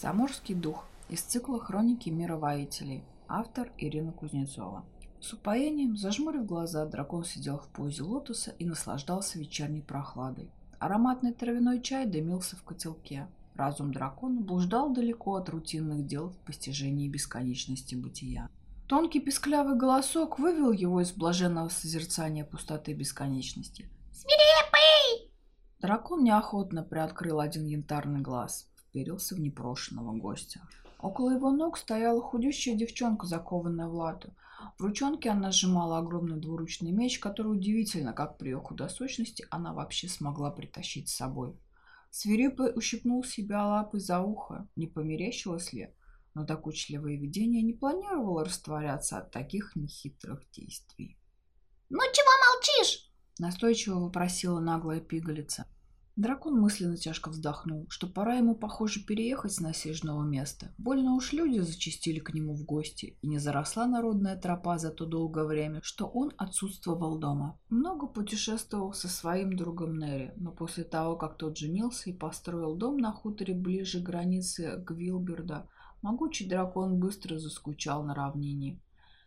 Заморский дух из цикла «Хроники мировоителей». Автор Ирина Кузнецова. С упоением, зажмурив глаза, дракон сидел в позе лотоса и наслаждался вечерней прохладой. Ароматный травяной чай дымился в котелке. Разум дракона блуждал далеко от рутинных дел в постижении бесконечности бытия. Тонкий песклявый голосок вывел его из блаженного созерцания пустоты бесконечности. «Свирепый!» Дракон неохотно приоткрыл один янтарный глаз вперился в непрошенного гостя. Около его ног стояла худющая девчонка, закованная в лату. В ручонке она сжимала огромный двуручный меч, который удивительно, как при ее худосочности она вообще смогла притащить с собой. Свирепый ущипнул себя лапой за ухо, не померещилось ли, но докучливое видение не планировало растворяться от таких нехитрых действий. «Ну чего молчишь?» – настойчиво вопросила наглая пигалица. Дракон мысленно тяжко вздохнул, что пора ему, похоже, переехать с насиженного места. Больно уж люди зачастили к нему в гости, и не заросла народная тропа за то долгое время, что он отсутствовал дома. Много путешествовал со своим другом Нерри, но после того, как тот женился и построил дом на хуторе ближе к границе Гвилберда, могучий дракон быстро заскучал на равнине.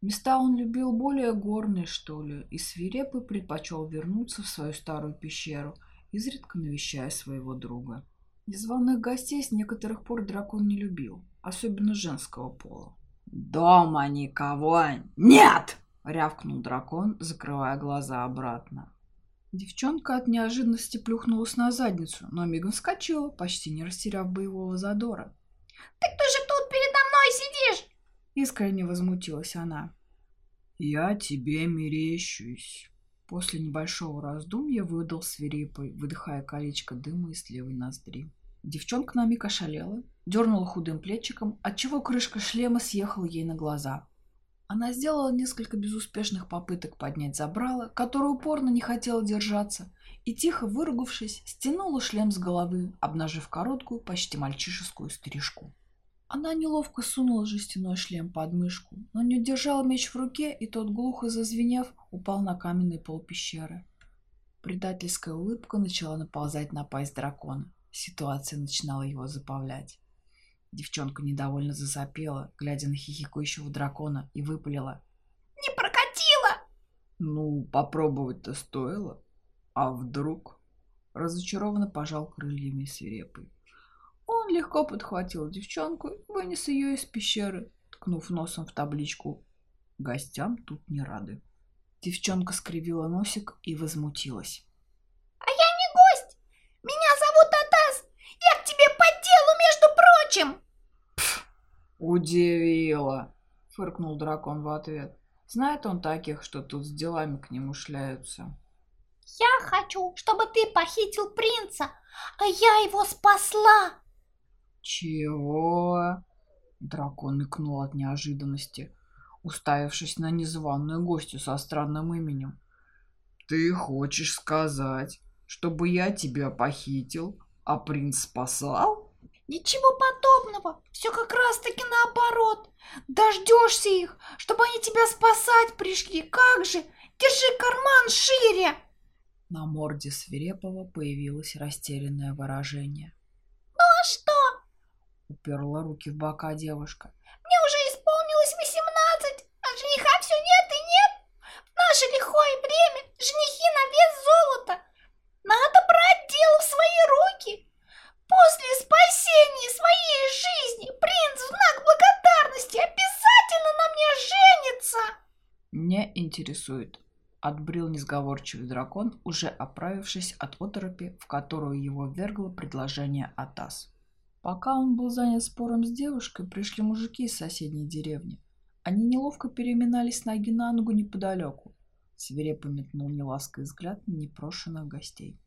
Места он любил более горные, что ли, и свирепый предпочел вернуться в свою старую пещеру – изредка навещая своего друга. Незваных гостей с некоторых пор дракон не любил, особенно женского пола. «Дома никого нет!» — рявкнул дракон, закрывая глаза обратно. Девчонка от неожиданности плюхнулась на задницу, но мигом вскочила, почти не растеряв боевого задора. «Ты кто же тут передо мной сидишь?» — искренне возмутилась она. «Я тебе мерещусь», После небольшого раздумья выдал свирепый, выдыхая колечко дыма из левой ноздри. Девчонка на миг ошалела, дернула худым плечиком, отчего крышка шлема съехала ей на глаза. Она сделала несколько безуспешных попыток поднять забрало, которое упорно не хотела держаться, и, тихо выругавшись, стянула шлем с головы, обнажив короткую, почти мальчишескую стрижку. Она неловко сунула жестяной шлем под мышку, но не удержала меч в руке, и тот, глухо зазвенев, упал на каменный пол пещеры. Предательская улыбка начала наползать на пасть дракона. Ситуация начинала его забавлять. Девчонка недовольно засопела, глядя на хихикающего дракона, и выпалила. «Не прокатило!» «Ну, попробовать-то стоило. А вдруг?» Разочарованно пожал крыльями свирепый. Он легко подхватил девчонку и вынес ее из пещеры, ткнув носом в табличку «Гостям тут не рады». Девчонка скривила носик и возмутилась. «А я не гость! Меня зовут Атас! Я к тебе по делу, между прочим!» Пф, удивила!» — фыркнул дракон в ответ. Знает он таких, что тут с делами к нему шляются. «Я хочу, чтобы ты похитил принца, а я его спасла!» «Чего?» Дракон икнул от неожиданности, уставившись на незваную гостью со странным именем. «Ты хочешь сказать, чтобы я тебя похитил, а принц спасал?» «Ничего подобного, все как раз-таки наоборот. Дождешься их, чтобы они тебя спасать пришли. Как же? Держи карман шире!» На морде свирепого появилось растерянное выражение. «Ну а что? Уперла руки в бока девушка. Мне уже исполнилось восемнадцать, а жениха все нет и нет. В наше лихое время женихи на вес золота. Надо брать дело в свои руки. После спасения своей жизни принц в знак благодарности обязательно на мне женится. Не интересует. Отбрил несговорчивый дракон, уже оправившись от оторопи, в которую его ввергло предложение Атас. Пока он был занят спором с девушкой, пришли мужики из соседней деревни. Они неловко переминались ноги на ногу неподалеку. Свирепо метнул неласковый взгляд на непрошенных гостей.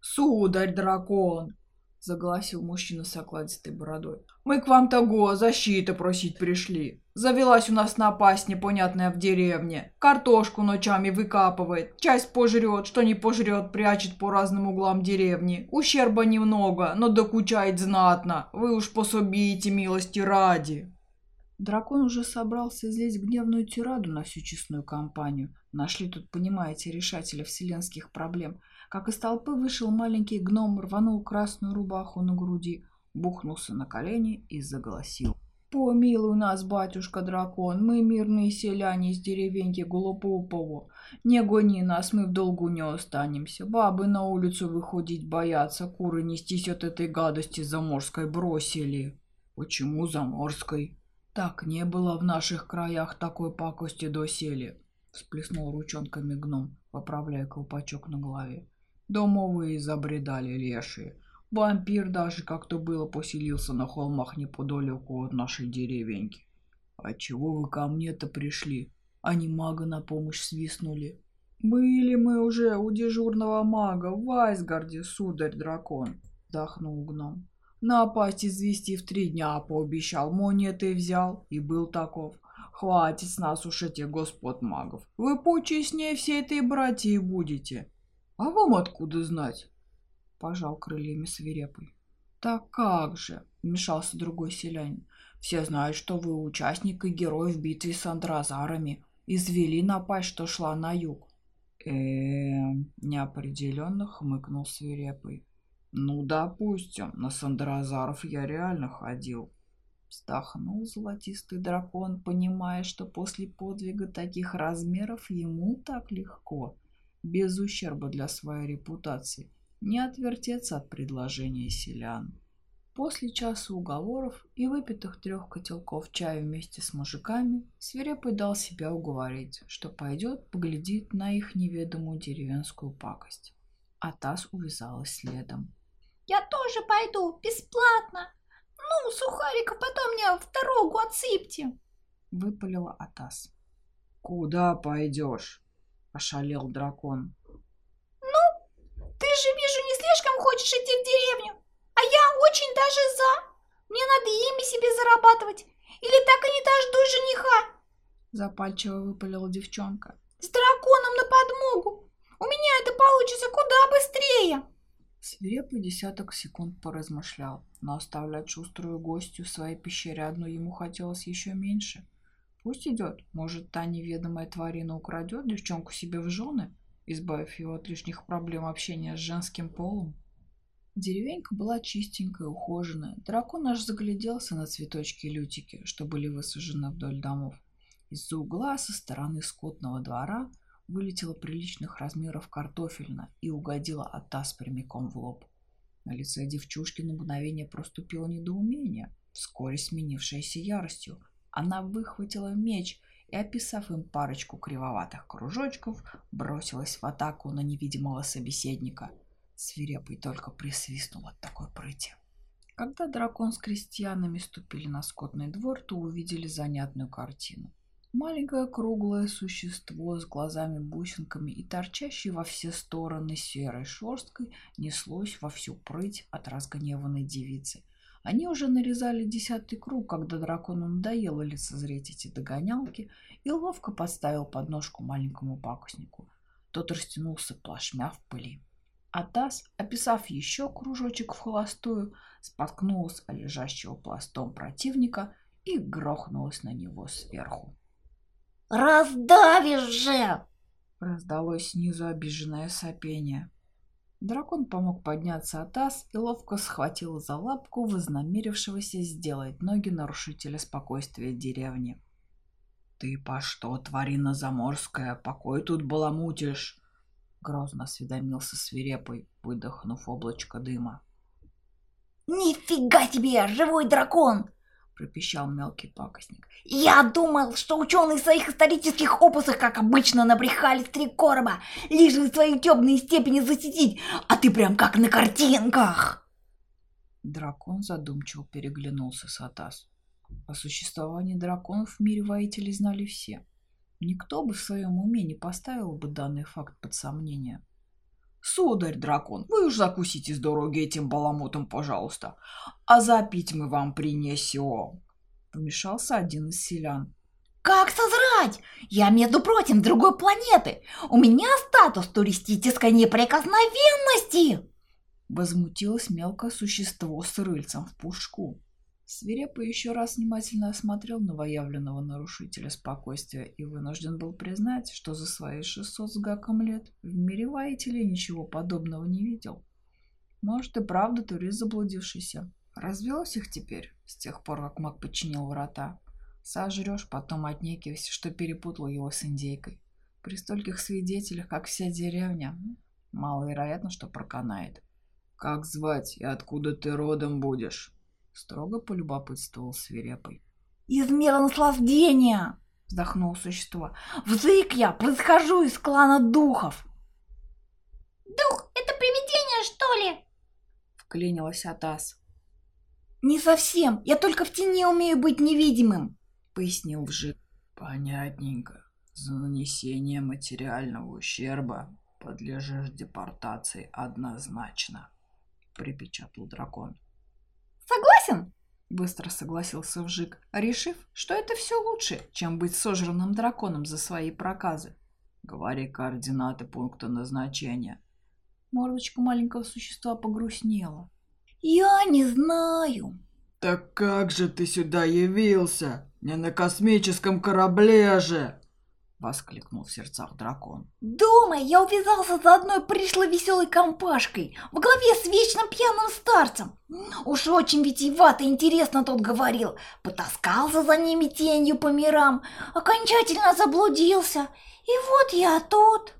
«Сударь, дракон!» Заголосил мужчина с окладистой бородой. «Мы к вам того защиты просить пришли. Завелась у нас напасть непонятная в деревне. Картошку ночами выкапывает, часть пожрет, что не пожрет, прячет по разным углам деревни. Ущерба немного, но докучает знатно. Вы уж пособите, милости ради». Дракон уже собрался излить гневную тираду на всю честную компанию. Нашли тут, понимаете, решателя вселенских проблем – как из толпы вышел маленький гном, рванул красную рубаху на груди, бухнулся на колени и заголосил. «Помилуй нас, батюшка-дракон, мы мирные селяне из деревеньки Голопопово. Не гони нас, мы в долгу не останемся. Бабы на улицу выходить боятся, куры нестись от этой гадости заморской бросили». «Почему заморской?» «Так не было в наших краях такой пакости доселе», — всплеснул ручонками гном, поправляя колпачок на голове. «Домовые забредали лешие». Вампир даже как-то было поселился на холмах неподалеку от нашей деревеньки. А чего вы ко мне-то пришли? Они мага на помощь свистнули. Были мы уже у дежурного мага в Вайсгарде, сударь-дракон, вздохнул гном. Напасть извести в три дня пообещал, монеты взял и был таков. Хватит с нас уж этих господ магов. Вы почестнее всей этой братьи будете. А вам откуда знать? пожал крыльями свирепый. «Так как же?» — вмешался другой селянин. «Все знают, что вы участник и герой в битве с андразарами. Извели напасть, что шла на юг». «Эм...» — неопределенно хмыкнул свирепый. «Ну, допустим, на Сандразаров я реально ходил». Вздохнул золотистый дракон, понимая, что после подвига таких размеров ему так легко, без ущерба для своей репутации не отвертеться от предложения селян. После часа уговоров и выпитых трех котелков чая вместе с мужиками, свирепый дал себя уговорить, что пойдет поглядит на их неведомую деревенскую пакость. А Таз увязалась следом. «Я тоже пойду, бесплатно! Ну, сухариков потом мне в дорогу отсыпьте!» — выпалила Атас. «Куда пойдешь?» — ошалел дракон. Ты же, вижу, не слишком хочешь идти в деревню. А я очень даже за. Мне надо имя себе зарабатывать. Или так и не дождусь жениха. Запальчиво выпалила девчонка. С драконом на подмогу. У меня это получится куда быстрее. Свирепый десяток секунд поразмышлял, но оставлять шуструю гостью в своей пещере одну ему хотелось еще меньше. Пусть идет, может, та неведомая тварина украдет девчонку себе в жены, избавив его от лишних проблем общения с женским полом. Деревенька была чистенькая, ухоженная. Дракон аж загляделся на цветочки-лютики, что были высажены вдоль домов. Из-за угла со стороны скотного двора вылетела приличных размеров картофельна и угодила от прямиком в лоб. На лице девчушки на мгновение проступило недоумение, вскоре сменившееся яростью. Она выхватила меч и, описав им парочку кривоватых кружочков, бросилась в атаку на невидимого собеседника. Свирепый только присвистнул от такой прыти. Когда дракон с крестьянами ступили на скотный двор, то увидели занятную картину. Маленькое круглое существо с глазами-бусинками и торчащей во все стороны серой шерсткой неслось во всю прыть от разгневанной девицы – они уже нарезали десятый круг, когда дракону надоело лицезреть эти догонялки, и ловко подставил подножку маленькому пакостнику. Тот растянулся плашмя в пыли. А Таз, описав еще кружочек в холостую, споткнулась о лежащего пластом противника и грохнулась на него сверху. «Раздавишь же!» Раздалось снизу обиженное сопение. Дракон помог подняться от ас и ловко схватил за лапку вознамерившегося сделать ноги нарушителя спокойствия деревни. «Ты по что, тварина заморская, покой тут баламутишь?» Грозно осведомился свирепый, выдохнув облачко дыма. «Нифига тебе, живой дракон! — пропищал мелкий пакостник. «Я думал, что ученые в своих исторических опусах, как обычно, набрехали три короба, лишь бы свои темные степени засетить, а ты прям как на картинках!» Дракон задумчиво переглянулся с Атас. О существовании драконов в мире воителей знали все. Никто бы в своем уме не поставил бы данный факт под сомнение. «Сударь, дракон, вы уж закусите с дороги этим баламутом, пожалуйста, а запить мы вам принесем!» Вмешался один из селян. «Как созрать? Я, между прочим, другой планеты! У меня статус туристической неприкосновенности!» Возмутилось мелкое существо с рыльцем в пушку. Свирепо еще раз внимательно осмотрел новоявленного нарушителя спокойствия и вынужден был признать, что за свои 600 с гаком лет в мире воителей ничего подобного не видел. Может и правда турист заблудившийся. Развелось их теперь, с тех пор, как маг подчинил врата. Сожрешь, потом отнекивайся, что перепутал его с индейкой. При стольких свидетелях, как вся деревня, маловероятно, что проканает. «Как звать и откуда ты родом будешь?» Строго полюбопытствовал свирепый. «Из мира наслаждения!» — вздохнуло существо. «Взык я, происхожу из клана духов!» «Дух — это привидение, что ли?» — вклинилась Атас. «Не совсем, я только в тени умею быть невидимым», — пояснил Вжик. «Понятненько. За нанесение материального ущерба подлежишь депортации однозначно», — припечатал дракон. «Согласен?» — быстро согласился Вжик, решив, что это все лучше, чем быть сожранным драконом за свои проказы. «Говори координаты пункта назначения». Мордочка маленького существа погрустнела. «Я не знаю». «Так как же ты сюда явился? Не на космическом корабле же!» Воскликнул в сердцах дракон. «Дома я увязался за одной пришлой веселой компашкой в главе с вечным пьяным старцем. Уж очень витиевато интересно тот говорил. Потаскался за ними тенью по мирам, окончательно заблудился. И вот я тут!»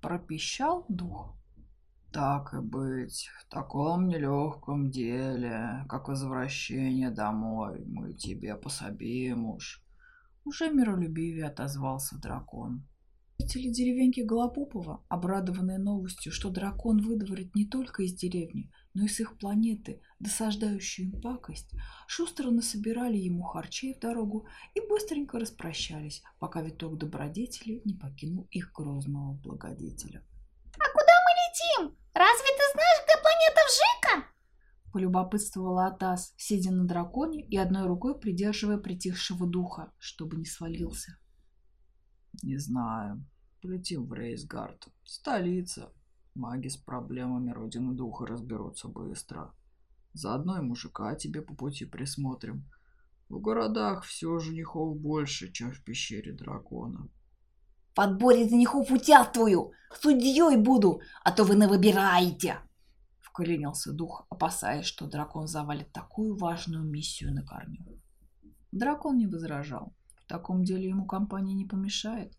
Пропищал дух. Так и быть, в таком нелегком деле, как возвращение домой, мы тебе пособим уж. Уже миролюбивее отозвался дракон. Жители деревеньки Голопопова, обрадованные новостью, что дракон выдворит не только из деревни, но и с их планеты досаждающую им пакость, шустро насобирали ему харчей в дорогу и быстренько распрощались, пока виток добродетели не покинул их грозного благодетеля. «А куда мы летим? Полюбопытствовала Атас, сидя на драконе и одной рукой придерживая притихшего духа, чтобы не свалился. «Не знаю. Полетим в Рейсгард. Столица. Маги с проблемами Родины Духа разберутся быстро. Заодно и мужика тебе по пути присмотрим. В городах все женихов больше, чем в пещере дракона». В отборе женихов участвую, судьей буду, а то вы не выбираете. Вклинился дух, опасаясь, что дракон завалит такую важную миссию на корню. Дракон не возражал. В таком деле ему компания не помешает.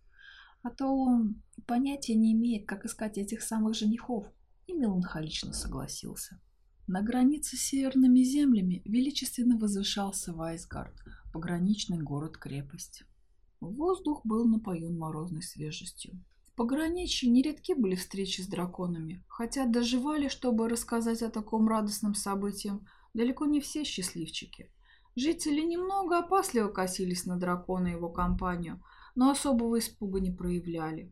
А то он понятия не имеет, как искать этих самых женихов, и меланхолично согласился. На границе с северными землями величественно возвышался Вайсгард, пограничный город-крепость. Воздух был напоен морозной свежестью. Пограничье нередки были встречи с драконами, хотя доживали, чтобы рассказать о таком радостном событии, далеко не все счастливчики. Жители немного опасливо косились на дракона и его компанию, но особого испуга не проявляли.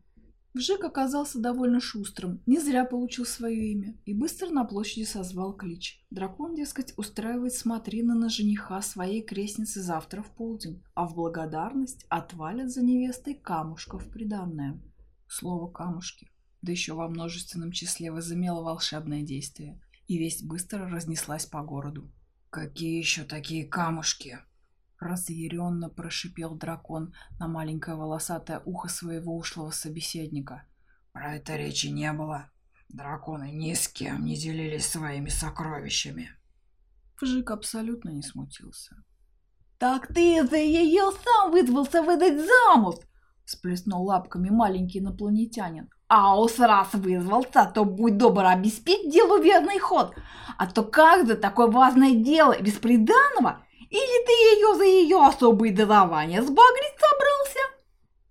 Вжик оказался довольно шустрым, не зря получил свое имя и быстро на площади созвал клич. Дракон, дескать, устраивает смотрины на жениха своей крестницы завтра в полдень, а в благодарность отвалят за невестой камушков приданное. Слово «камушки», да еще во множественном числе возымело волшебное действие, и весть быстро разнеслась по городу. «Какие еще такие камушки?» Разъяренно прошипел дракон на маленькое волосатое ухо своего ушлого собеседника. «Про это речи не было. Драконы ни с кем не делились своими сокровищами». Вжик абсолютно не смутился. «Так ты за ее сам вызвался выдать замуж!» Сплеснул лапками маленький инопланетянин. А уж раз вызвался, то будь добр обеспечь делу верный ход. А то как за такое важное дело без приданого или ты ее за ее особые дарования сбагрить собрался?»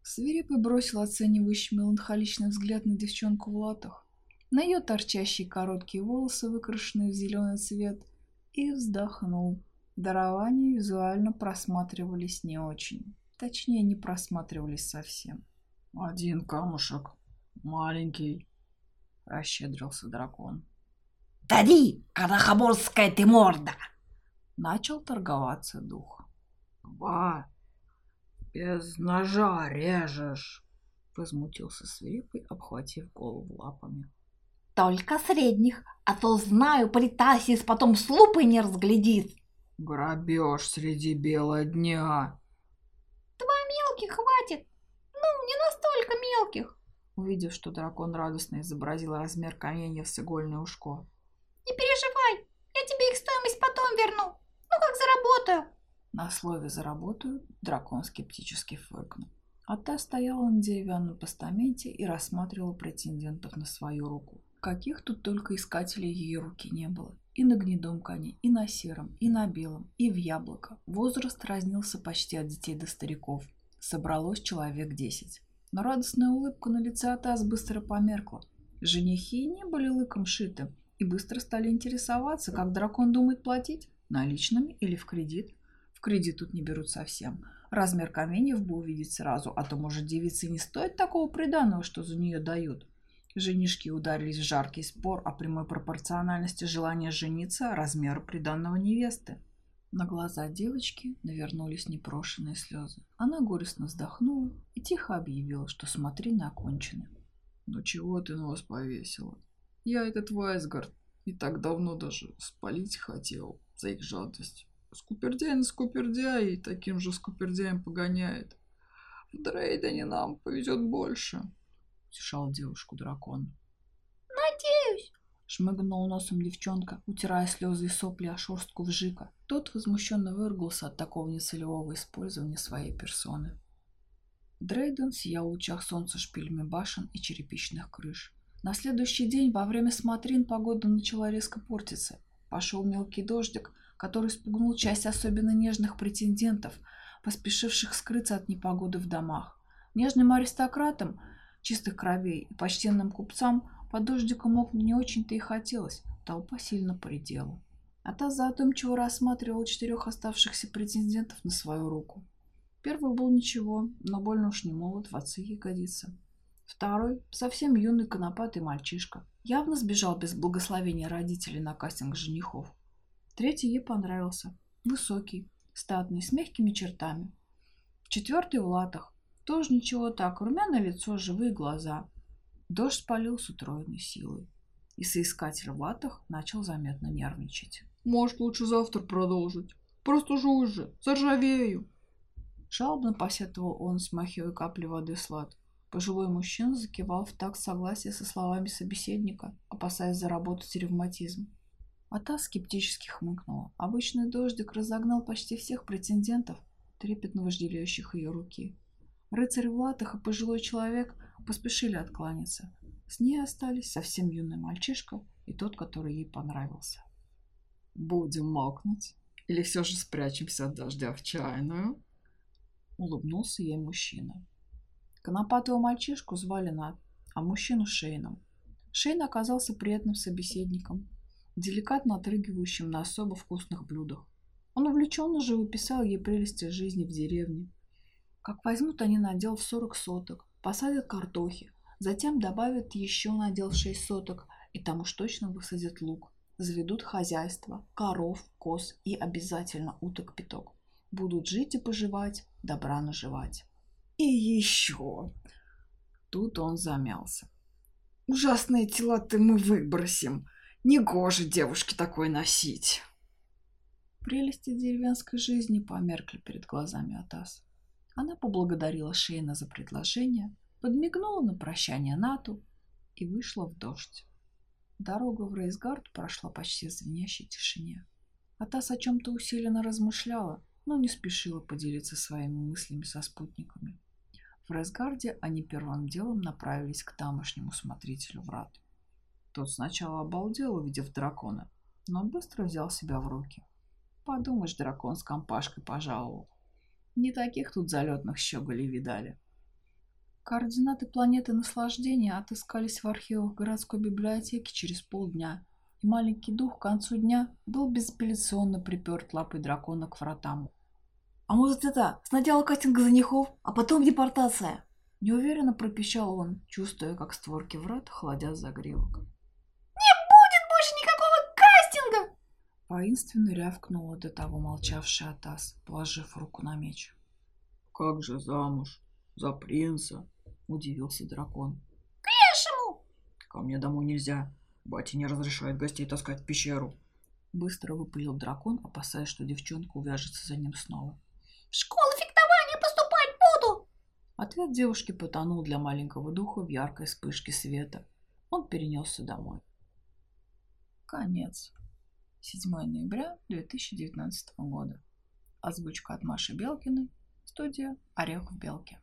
Свирепый бросил оценивающий меланхоличный взгляд на девчонку в латах, на ее торчащие короткие волосы, выкрашенные в зеленый цвет, и вздохнул. Дарования визуально просматривались не очень. Точнее, не просматривались совсем. «Один камушек. Маленький», — расщедрился дракон. «Тади, карахаборская ты морда!» Начал торговаться дух. «Ба, без ножа режешь!» Возмутился свирепый, обхватив голову лапами. «Только средних, а то знаю, притасис потом с лупой не разглядит!» «Грабеж среди бела дня!» «Два мелких хватит! Ну, не настолько мелких!» Увидев, что дракон радостно изобразил размер каменья в игольное ушко. «Не переживай, я тебе их стоимость потом верну. Ну, как заработаю. На слове «заработаю» дракон скептически фыркнул. А та стояла на деревянном постаменте и рассматривала претендентов на свою руку. Каких тут только искателей ее руки не было. И на гнедом коне, и на сером, и на белом, и в яблоко. Возраст разнился почти от детей до стариков. Собралось человек десять. Но радостная улыбка на лице Атас быстро померкла. Женихи не были лыком шиты и быстро стали интересоваться, как дракон думает платить, наличными или в кредит. В кредит тут не берут совсем. Размер каменьев бы увидеть сразу, а то, может, девице не стоит такого приданого, что за нее дают. Женишки ударились в жаркий спор о прямой пропорциональности желания жениться размеру приданного невесты. На глаза девочки навернулись непрошенные слезы. Она горестно вздохнула и тихо объявила, что смотрины окончены. «Ну чего ты нос повесила? Я этот Вайсгард и так давно даже спалить хотел за их жадность. Скупердяй на скупердяй и таким же скупердяем погоняет. В Дрейдене нам повезет больше» утешал девушку дракон. Шмыгнул носом девчонка, утирая слезы и сопли о шерстку вжика. Тот возмущенно выргался от такого нецелевого использования своей персоны. Дрейден сиял в лучах солнца шпилями башен и черепичных крыш. На следующий день во время смотрин погода начала резко портиться. Пошел мелкий дождик, который спугнул часть особенно нежных претендентов, поспешивших скрыться от непогоды в домах. Нежным аристократам чистых кровей и почтенным купцам под дождиком мог не очень-то и хотелось. Толпа сильно поредела. А та задумчиво рассматривала четырех оставшихся претендентов на свою руку. Первый был ничего, но больно уж не молод, в отцы ягодится. Второй – совсем юный конопатый мальчишка. Явно сбежал без благословения родителей на кастинг женихов. Третий ей понравился. Высокий, статный, с мягкими чертами. Четвертый в латах, тоже ничего так, румяное лицо, живые глаза. Дождь спалил с утроенной силой. И соискатель в латах начал заметно нервничать. «Может, лучше завтра продолжить? Просто жуй же, заржавею!» Жалобно посетовал он, смахивая капли воды с лад. Пожилой мужчина закивал в такт согласия со словами собеседника, опасаясь заработать ревматизм. А та скептически хмыкнула. Обычный дождик разогнал почти всех претендентов, трепетно вожделеющих ее руки. Рыцарь в латах и пожилой человек поспешили откланяться. С ней остались совсем юный мальчишка и тот, который ей понравился. «Будем мокнуть? Или все же спрячемся от дождя в чайную?» Улыбнулся ей мужчина. Конопатого мальчишку звали Над, а мужчину Шейном. Шейн оказался приятным собеседником, деликатно отрыгивающим на особо вкусных блюдах. Он увлеченно же выписал ей прелести жизни в деревне, как возьмут они надел в 40 соток, посадят картохи, затем добавят еще надел в 6 соток, и там уж точно высадят лук. Заведут хозяйство, коров, коз и обязательно уток пяток. Будут жить и поживать, добра наживать. И еще. Тут он замялся. Ужасные тела-то мы выбросим. Негоже девушке такой носить. Прелести деревенской жизни померкли перед глазами Атас. Она поблагодарила Шейна за предложение, подмигнула на прощание Нату и вышла в дождь. Дорога в Рейсгард прошла почти в звенящей тишине. Атас о чем-то усиленно размышляла, но не спешила поделиться своими мыслями со спутниками. В Рейсгарде они первым делом направились к тамошнему смотрителю врат. Тот сначала обалдел, увидев дракона, но быстро взял себя в руки. Подумаешь, дракон с компашкой пожаловал. Не таких тут залетных щеголей видали. Координаты планеты наслаждения отыскались в архивах городской библиотеки через полдня, и маленький дух к концу дня был безапелляционно приперт лапой дракона к вратам. «А может это, сначала кастинг занихов, а потом депортация?» Неуверенно пропищал он, чувствуя, как створки врат холодят загривок. «Не будет больше никакого кастинга!» Воинственно рявкнула до того молчавшая Атас, положив руку на меч. «Как же замуж? За принца?» – удивился дракон. «К лешему!» «Ко мне домой нельзя. Батя не разрешает гостей таскать в пещеру». Быстро выпалил дракон, опасаясь, что девчонка увяжется за ним снова. «В школу фехтования поступать буду!» Ответ девушки потонул для маленького духа в яркой вспышке света. Он перенесся домой. Конец. 7 ноября 2019 года. Озвучка от Маши Белкиной. Студия Орех в Белке.